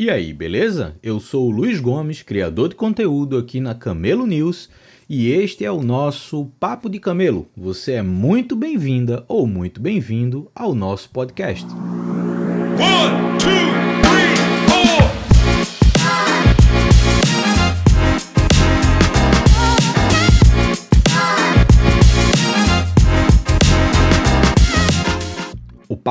E aí, beleza? Eu sou o Luiz Gomes, criador de conteúdo aqui na Camelo News, e este é o nosso Papo de Camelo. Você é muito bem-vinda ou muito bem-vindo ao nosso podcast. One, two.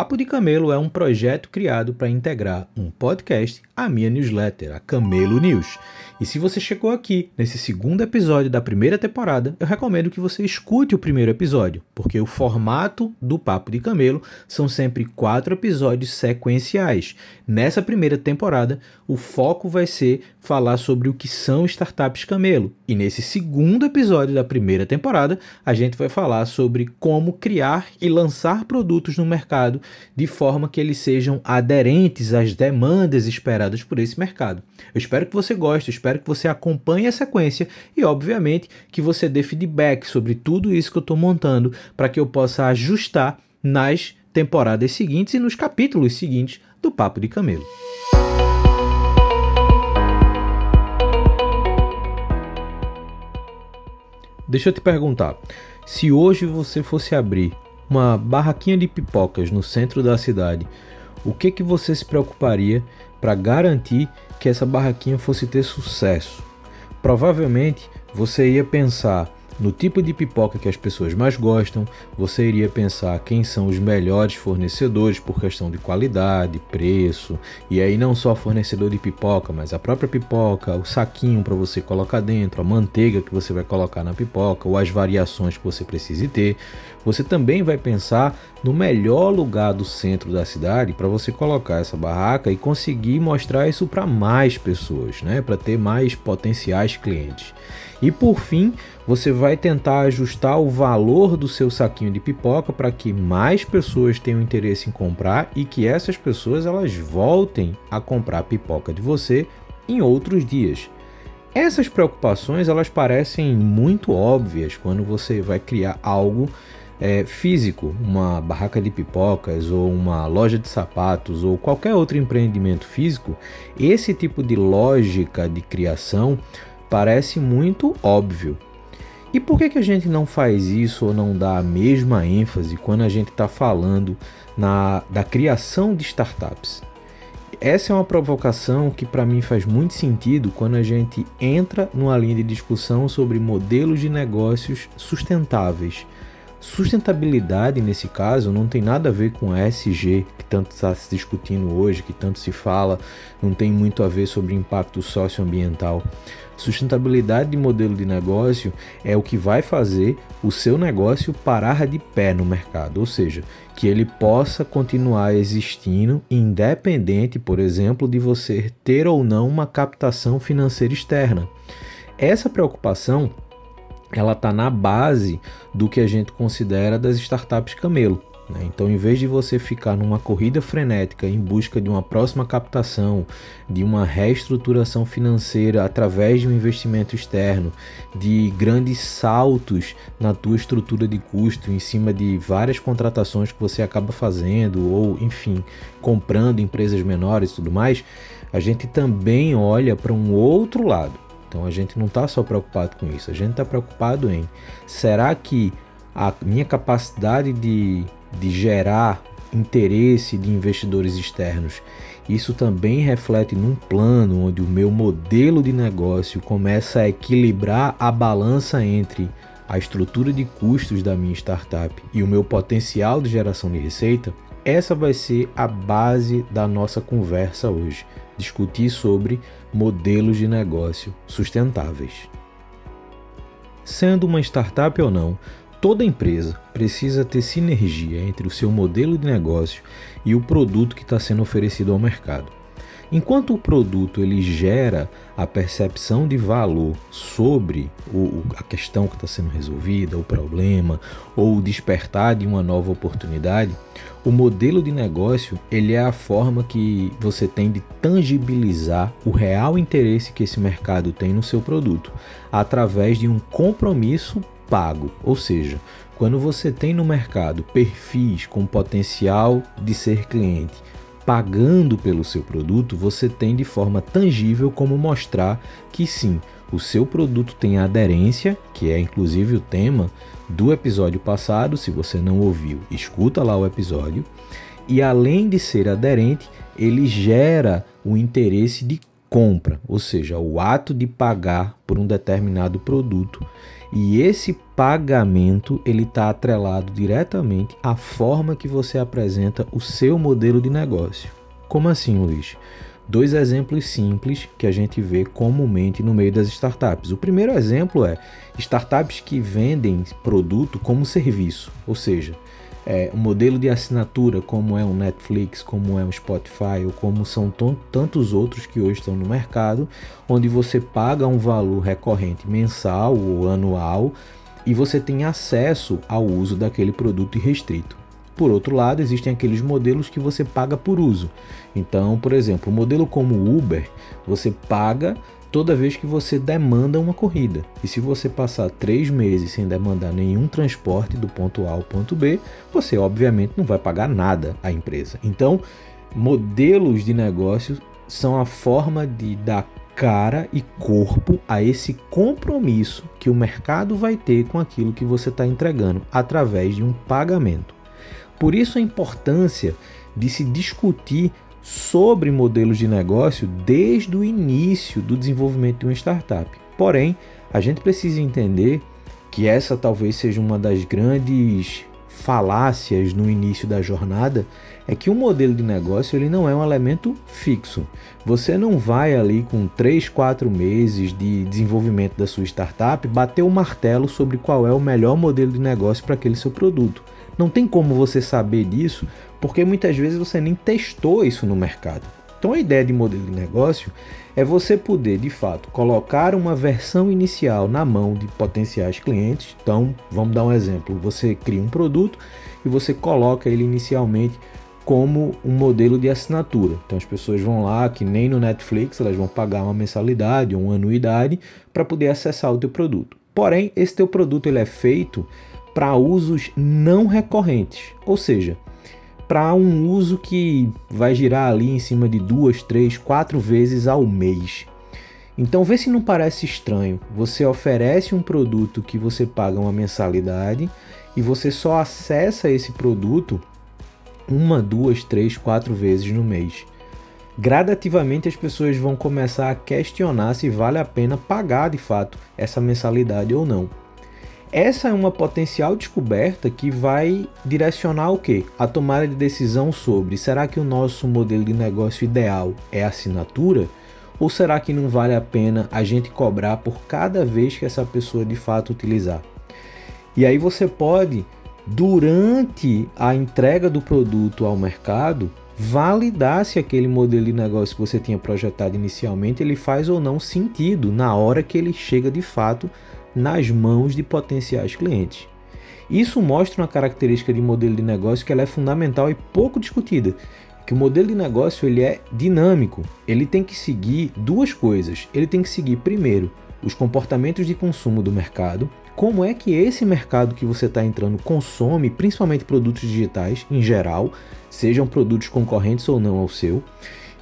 Papo de Camelo é um projeto criado para integrar um podcast à minha newsletter, a Camelo News. E se você chegou aqui nesse segundo episódio da primeira temporada, eu recomendo que você escute o primeiro episódio, porque o formato do Papo de Camelo são sempre quatro episódios sequenciais. Nessa primeira temporada, o foco vai ser falar sobre o que são startups camelo. E nesse segundo episódio da primeira temporada, a gente vai falar sobre como criar e lançar produtos no mercado de forma que eles sejam aderentes às demandas esperadas por esse mercado. Eu espero que você goste, espero que você acompanhe a sequência e, obviamente, que você dê feedback sobre tudo isso que eu estou montando para que eu possa ajustar nas temporadas seguintes e nos capítulos seguintes do Papo de Camelo. Deixa eu te perguntar, se hoje você fosse abrir uma barraquinha de pipocas no centro da cidade, o que que você se preocuparia para garantir que essa barraquinha fosse ter sucesso. Provavelmente você ia pensar no tipo de pipoca que as pessoas mais gostam, você iria pensar quem são os melhores fornecedores por questão de qualidade, preço, e aí não só fornecedor de pipoca, mas a própria pipoca, o saquinho para você colocar dentro, a manteiga que você vai colocar na pipoca ou as variações que você precise ter. Você também vai pensar no melhor lugar do centro da cidade para você colocar essa barraca e conseguir mostrar isso para mais pessoas, né? Para ter mais potenciais clientes. E por fim, você vai tentar ajustar o valor do seu saquinho de pipoca para que mais pessoas tenham interesse em comprar e que essas pessoas elas voltem a comprar pipoca de você em outros dias. Essas preocupações elas parecem muito óbvias quando você vai criar algo é, físico, uma barraca de pipocas ou uma loja de sapatos ou qualquer outro empreendimento físico. Esse tipo de lógica de criação Parece muito óbvio. E por que, que a gente não faz isso ou não dá a mesma ênfase quando a gente está falando na, da criação de startups? Essa é uma provocação que para mim faz muito sentido quando a gente entra numa linha de discussão sobre modelos de negócios sustentáveis. Sustentabilidade, nesse caso, não tem nada a ver com a SG, que tanto está se discutindo hoje, que tanto se fala, não tem muito a ver sobre impacto socioambiental. Sustentabilidade de modelo de negócio é o que vai fazer o seu negócio parar de pé no mercado, ou seja, que ele possa continuar existindo independente, por exemplo, de você ter ou não uma captação financeira externa. Essa preocupação ela está na base do que a gente considera das startups camelo. Né? Então, em vez de você ficar numa corrida frenética em busca de uma próxima captação, de uma reestruturação financeira através de um investimento externo, de grandes saltos na tua estrutura de custo em cima de várias contratações que você acaba fazendo ou, enfim, comprando empresas menores e tudo mais, a gente também olha para um outro lado. Então a gente não está só preocupado com isso, a gente está preocupado em será que a minha capacidade de de gerar interesse de investidores externos. Isso também reflete num plano onde o meu modelo de negócio começa a equilibrar a balança entre a estrutura de custos da minha startup e o meu potencial de geração de receita. Essa vai ser a base da nossa conversa hoje. Discutir sobre modelos de negócio sustentáveis. Sendo uma startup ou não, Toda empresa precisa ter sinergia entre o seu modelo de negócio e o produto que está sendo oferecido ao mercado. Enquanto o produto ele gera a percepção de valor sobre o, a questão que está sendo resolvida, o problema ou o despertar de uma nova oportunidade, o modelo de negócio ele é a forma que você tem de tangibilizar o real interesse que esse mercado tem no seu produto através de um compromisso pago, ou seja, quando você tem no mercado perfis com potencial de ser cliente pagando pelo seu produto, você tem de forma tangível como mostrar que sim, o seu produto tem aderência, que é inclusive o tema do episódio passado. Se você não ouviu, escuta lá o episódio. E além de ser aderente, ele gera o interesse de compra, ou seja, o ato de pagar por um determinado produto. E esse pagamento ele está atrelado diretamente à forma que você apresenta o seu modelo de negócio. Como assim, Luiz? Dois exemplos simples que a gente vê comumente no meio das startups. O primeiro exemplo é startups que vendem produto como serviço, ou seja, é, um modelo de assinatura como é um Netflix, como é um Spotify ou como são tantos outros que hoje estão no mercado, onde você paga um valor recorrente mensal ou anual e você tem acesso ao uso daquele produto irrestrito. Por outro lado, existem aqueles modelos que você paga por uso. Então, por exemplo, o modelo como Uber, você paga toda vez que você demanda uma corrida. E se você passar três meses sem demandar nenhum transporte do ponto A ao ponto B, você obviamente não vai pagar nada à empresa. Então, modelos de negócio são a forma de dar cara e corpo a esse compromisso que o mercado vai ter com aquilo que você está entregando através de um pagamento. Por isso a importância de se discutir sobre modelos de negócio desde o início do desenvolvimento de uma startup. Porém, a gente precisa entender que essa talvez seja uma das grandes falácias no início da jornada é que o modelo de negócio ele não é um elemento fixo. Você não vai ali com 3, 4 meses de desenvolvimento da sua startup bater o martelo sobre qual é o melhor modelo de negócio para aquele seu produto. Não tem como você saber disso porque muitas vezes você nem testou isso no mercado. Então a ideia de modelo de negócio é você poder, de fato, colocar uma versão inicial na mão de potenciais clientes. Então, vamos dar um exemplo. Você cria um produto e você coloca ele inicialmente como um modelo de assinatura. Então as pessoas vão lá, que nem no Netflix, elas vão pagar uma mensalidade ou uma anuidade para poder acessar o teu produto. Porém, esse teu produto ele é feito para usos não recorrentes, ou seja, para um uso que vai girar ali em cima de duas, três, quatro vezes ao mês. Então vê se não parece estranho. Você oferece um produto que você paga uma mensalidade e você só acessa esse produto uma, duas, três, quatro vezes no mês. Gradativamente as pessoas vão começar a questionar se vale a pena pagar de fato essa mensalidade ou não. Essa é uma potencial descoberta que vai direcionar o que? A tomada de decisão sobre será que o nosso modelo de negócio ideal é assinatura? Ou será que não vale a pena a gente cobrar por cada vez que essa pessoa de fato utilizar? E aí você pode, durante a entrega do produto ao mercado, validar se aquele modelo de negócio que você tinha projetado inicialmente ele faz ou não sentido na hora que ele chega de fato nas mãos de potenciais clientes. Isso mostra uma característica de modelo de negócio que ela é fundamental e pouco discutida, que o modelo de negócio ele é dinâmico. Ele tem que seguir duas coisas. Ele tem que seguir primeiro os comportamentos de consumo do mercado, como é que esse mercado que você está entrando consome, principalmente produtos digitais em geral, sejam produtos concorrentes ou não ao seu.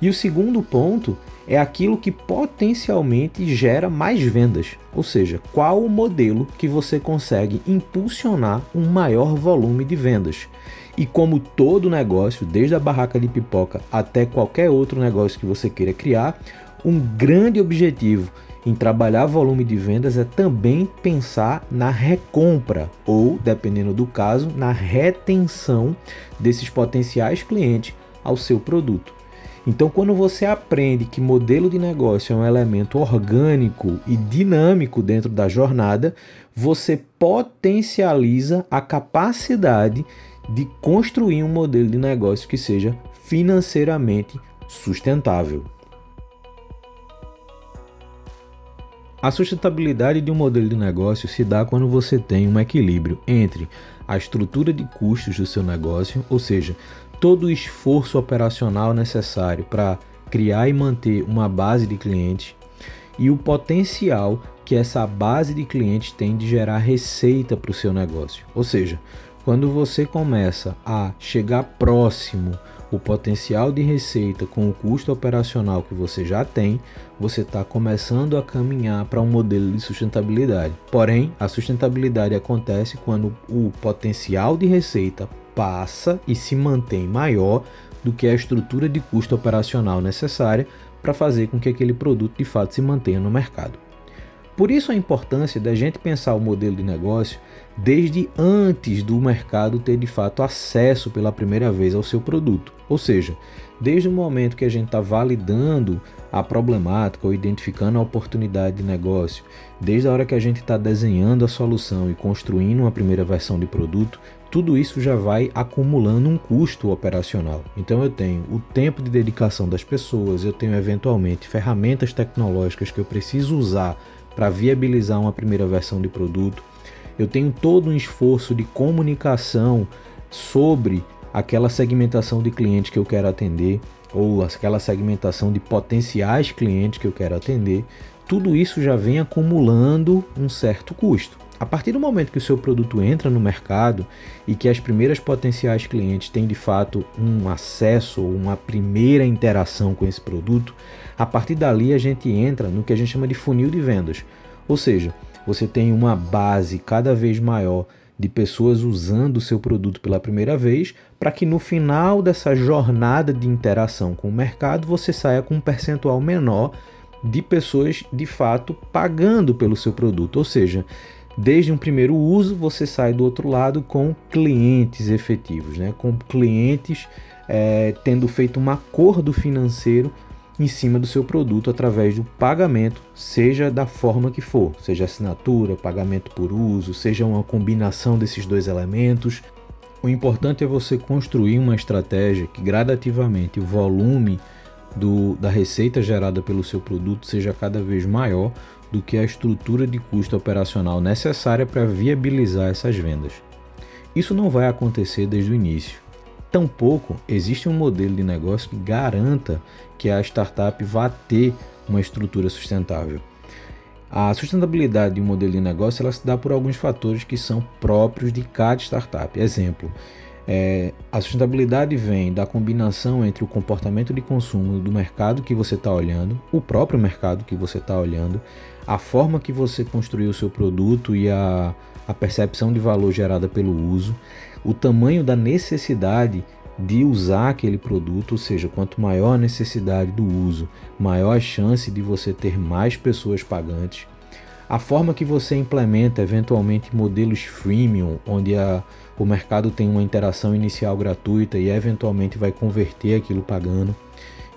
E o segundo ponto é aquilo que potencialmente gera mais vendas, ou seja, qual o modelo que você consegue impulsionar um maior volume de vendas. E como todo negócio, desde a barraca de pipoca até qualquer outro negócio que você queira criar, um grande objetivo em trabalhar volume de vendas é também pensar na recompra ou, dependendo do caso, na retenção desses potenciais clientes ao seu produto. Então, quando você aprende que modelo de negócio é um elemento orgânico e dinâmico dentro da jornada, você potencializa a capacidade de construir um modelo de negócio que seja financeiramente sustentável. A sustentabilidade de um modelo de negócio se dá quando você tem um equilíbrio entre a estrutura de custos do seu negócio, ou seja, todo o esforço operacional necessário para criar e manter uma base de clientes e o potencial que essa base de clientes tem de gerar receita para o seu negócio. Ou seja, quando você começa a chegar próximo o potencial de receita com o custo operacional que você já tem, você está começando a caminhar para um modelo de sustentabilidade. Porém, a sustentabilidade acontece quando o potencial de receita passa e se mantém maior do que a estrutura de custo operacional necessária para fazer com que aquele produto de fato se mantenha no mercado. Por isso a importância da gente pensar o modelo de negócio desde antes do mercado ter de fato acesso pela primeira vez ao seu produto. Ou seja, desde o momento que a gente está validando a problemática ou identificando a oportunidade de negócio, desde a hora que a gente está desenhando a solução e construindo uma primeira versão de produto, tudo isso já vai acumulando um custo operacional. Então eu tenho o tempo de dedicação das pessoas, eu tenho eventualmente ferramentas tecnológicas que eu preciso usar para viabilizar uma primeira versão de produto. Eu tenho todo um esforço de comunicação sobre aquela segmentação de clientes que eu quero atender ou aquela segmentação de potenciais clientes que eu quero atender. Tudo isso já vem acumulando um certo custo. A partir do momento que o seu produto entra no mercado e que as primeiras potenciais clientes têm de fato um acesso ou uma primeira interação com esse produto, a partir dali a gente entra no que a gente chama de funil de vendas. Ou seja, você tem uma base cada vez maior de pessoas usando o seu produto pela primeira vez, para que no final dessa jornada de interação com o mercado você saia com um percentual menor de pessoas de fato pagando pelo seu produto. Ou seja, desde um primeiro uso você sai do outro lado com clientes efetivos, né? com clientes é, tendo feito um acordo financeiro em cima do seu produto através do pagamento, seja da forma que for, seja assinatura, pagamento por uso, seja uma combinação desses dois elementos. O importante é você construir uma estratégia que gradativamente o volume do, da receita gerada pelo seu produto seja cada vez maior do que a estrutura de custo operacional necessária para viabilizar essas vendas. Isso não vai acontecer desde o início. Tampouco existe um modelo de negócio que garanta que a startup vá ter uma estrutura sustentável. A sustentabilidade de um modelo de negócio ela se dá por alguns fatores que são próprios de cada startup. Exemplo, é, a sustentabilidade vem da combinação entre o comportamento de consumo do mercado que você está olhando, o próprio mercado que você está olhando, a forma que você construiu o seu produto e a, a percepção de valor gerada pelo uso, o tamanho da necessidade de usar aquele produto, ou seja, quanto maior a necessidade do uso, maior a chance de você ter mais pessoas pagantes. A forma que você implementa eventualmente modelos freemium, onde a, o mercado tem uma interação inicial gratuita e eventualmente vai converter aquilo pagando.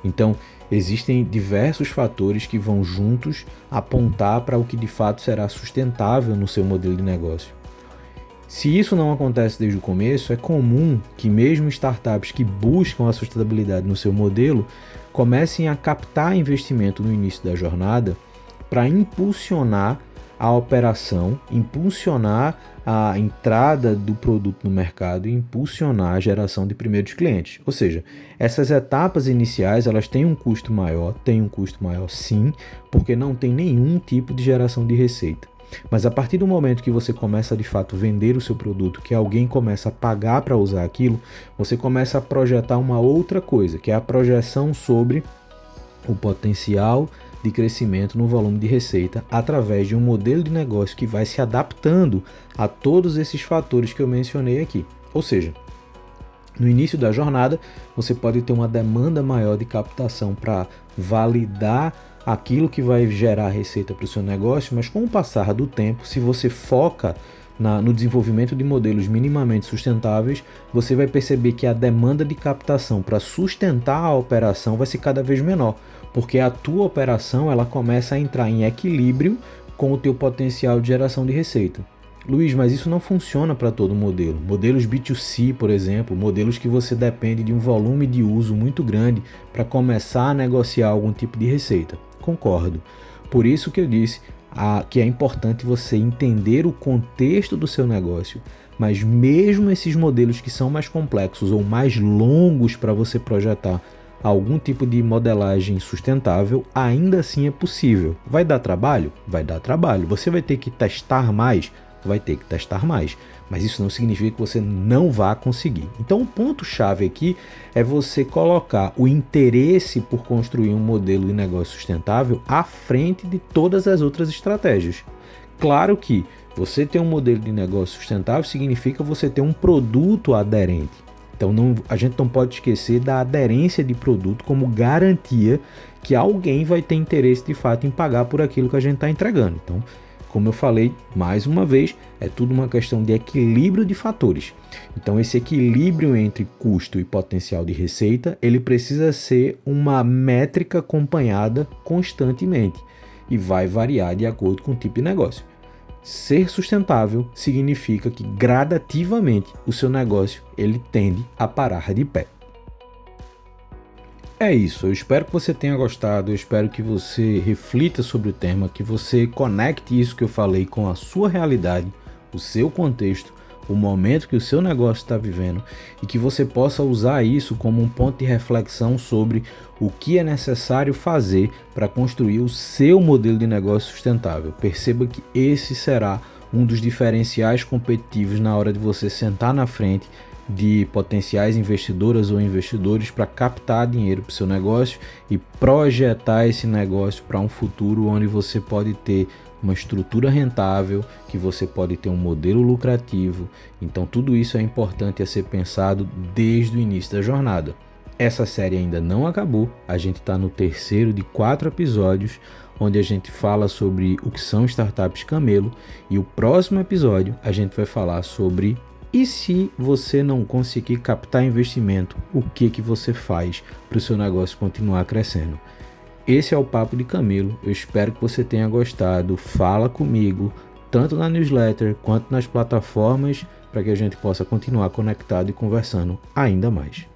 Então, existem diversos fatores que vão juntos apontar para o que de fato será sustentável no seu modelo de negócio. Se isso não acontece desde o começo, é comum que mesmo startups que buscam a sustentabilidade no seu modelo comecem a captar investimento no início da jornada para impulsionar a operação, impulsionar a entrada do produto no mercado e impulsionar a geração de primeiros clientes. Ou seja, essas etapas iniciais elas têm um custo maior, têm um custo maior sim, porque não tem nenhum tipo de geração de receita. Mas a partir do momento que você começa de fato vender o seu produto, que alguém começa a pagar para usar aquilo, você começa a projetar uma outra coisa, que é a projeção sobre o potencial de crescimento no volume de receita através de um modelo de negócio que vai se adaptando a todos esses fatores que eu mencionei aqui. Ou seja, no início da jornada, você pode ter uma demanda maior de captação para validar aquilo que vai gerar receita para o seu negócio, mas com o passar do tempo, se você foca na, no desenvolvimento de modelos minimamente sustentáveis, você vai perceber que a demanda de captação para sustentar a operação vai ser cada vez menor porque a tua operação ela começa a entrar em equilíbrio com o teu potencial de geração de receita. Luiz, mas isso não funciona para todo modelo. Modelos B2C, por exemplo, modelos que você depende de um volume de uso muito grande para começar a negociar algum tipo de receita. Concordo. Por isso que eu disse a, que é importante você entender o contexto do seu negócio. Mas mesmo esses modelos que são mais complexos ou mais longos para você projetar, algum tipo de modelagem sustentável, ainda assim é possível. Vai dar trabalho? Vai dar trabalho. Você vai ter que testar mais? vai ter que testar mais. Mas isso não significa que você não vá conseguir. Então, o ponto chave aqui é você colocar o interesse por construir um modelo de negócio sustentável à frente de todas as outras estratégias. Claro que você ter um modelo de negócio sustentável significa você ter um produto aderente. Então não, a gente não pode esquecer da aderência de produto como garantia que alguém vai ter interesse de fato em pagar por aquilo que a gente está entregando. Então, como eu falei mais uma vez, é tudo uma questão de equilíbrio de fatores. Então, esse equilíbrio entre custo e potencial de receita, ele precisa ser uma métrica acompanhada constantemente e vai variar de acordo com o tipo de negócio. Ser sustentável significa que gradativamente o seu negócio ele tende a parar de pé. É isso, eu espero que você tenha gostado, eu espero que você reflita sobre o tema, que você conecte isso que eu falei com a sua realidade, o seu contexto, o momento que o seu negócio está vivendo e que você possa usar isso como um ponto de reflexão sobre o que é necessário fazer para construir o seu modelo de negócio sustentável. Perceba que esse será um dos diferenciais competitivos na hora de você sentar na frente de potenciais investidoras ou investidores para captar dinheiro para o seu negócio e projetar esse negócio para um futuro onde você pode ter uma estrutura rentável, que você pode ter um modelo lucrativo. Então, tudo isso é importante a ser pensado desde o início da jornada. Essa série ainda não acabou, a gente está no terceiro de quatro episódios, onde a gente fala sobre o que são startups camelo, e o próximo episódio a gente vai falar sobre e se você não conseguir captar investimento, o que que você faz para o seu negócio continuar crescendo? Esse é o Papo de Camilo. Eu espero que você tenha gostado. Fala comigo, tanto na newsletter quanto nas plataformas, para que a gente possa continuar conectado e conversando ainda mais.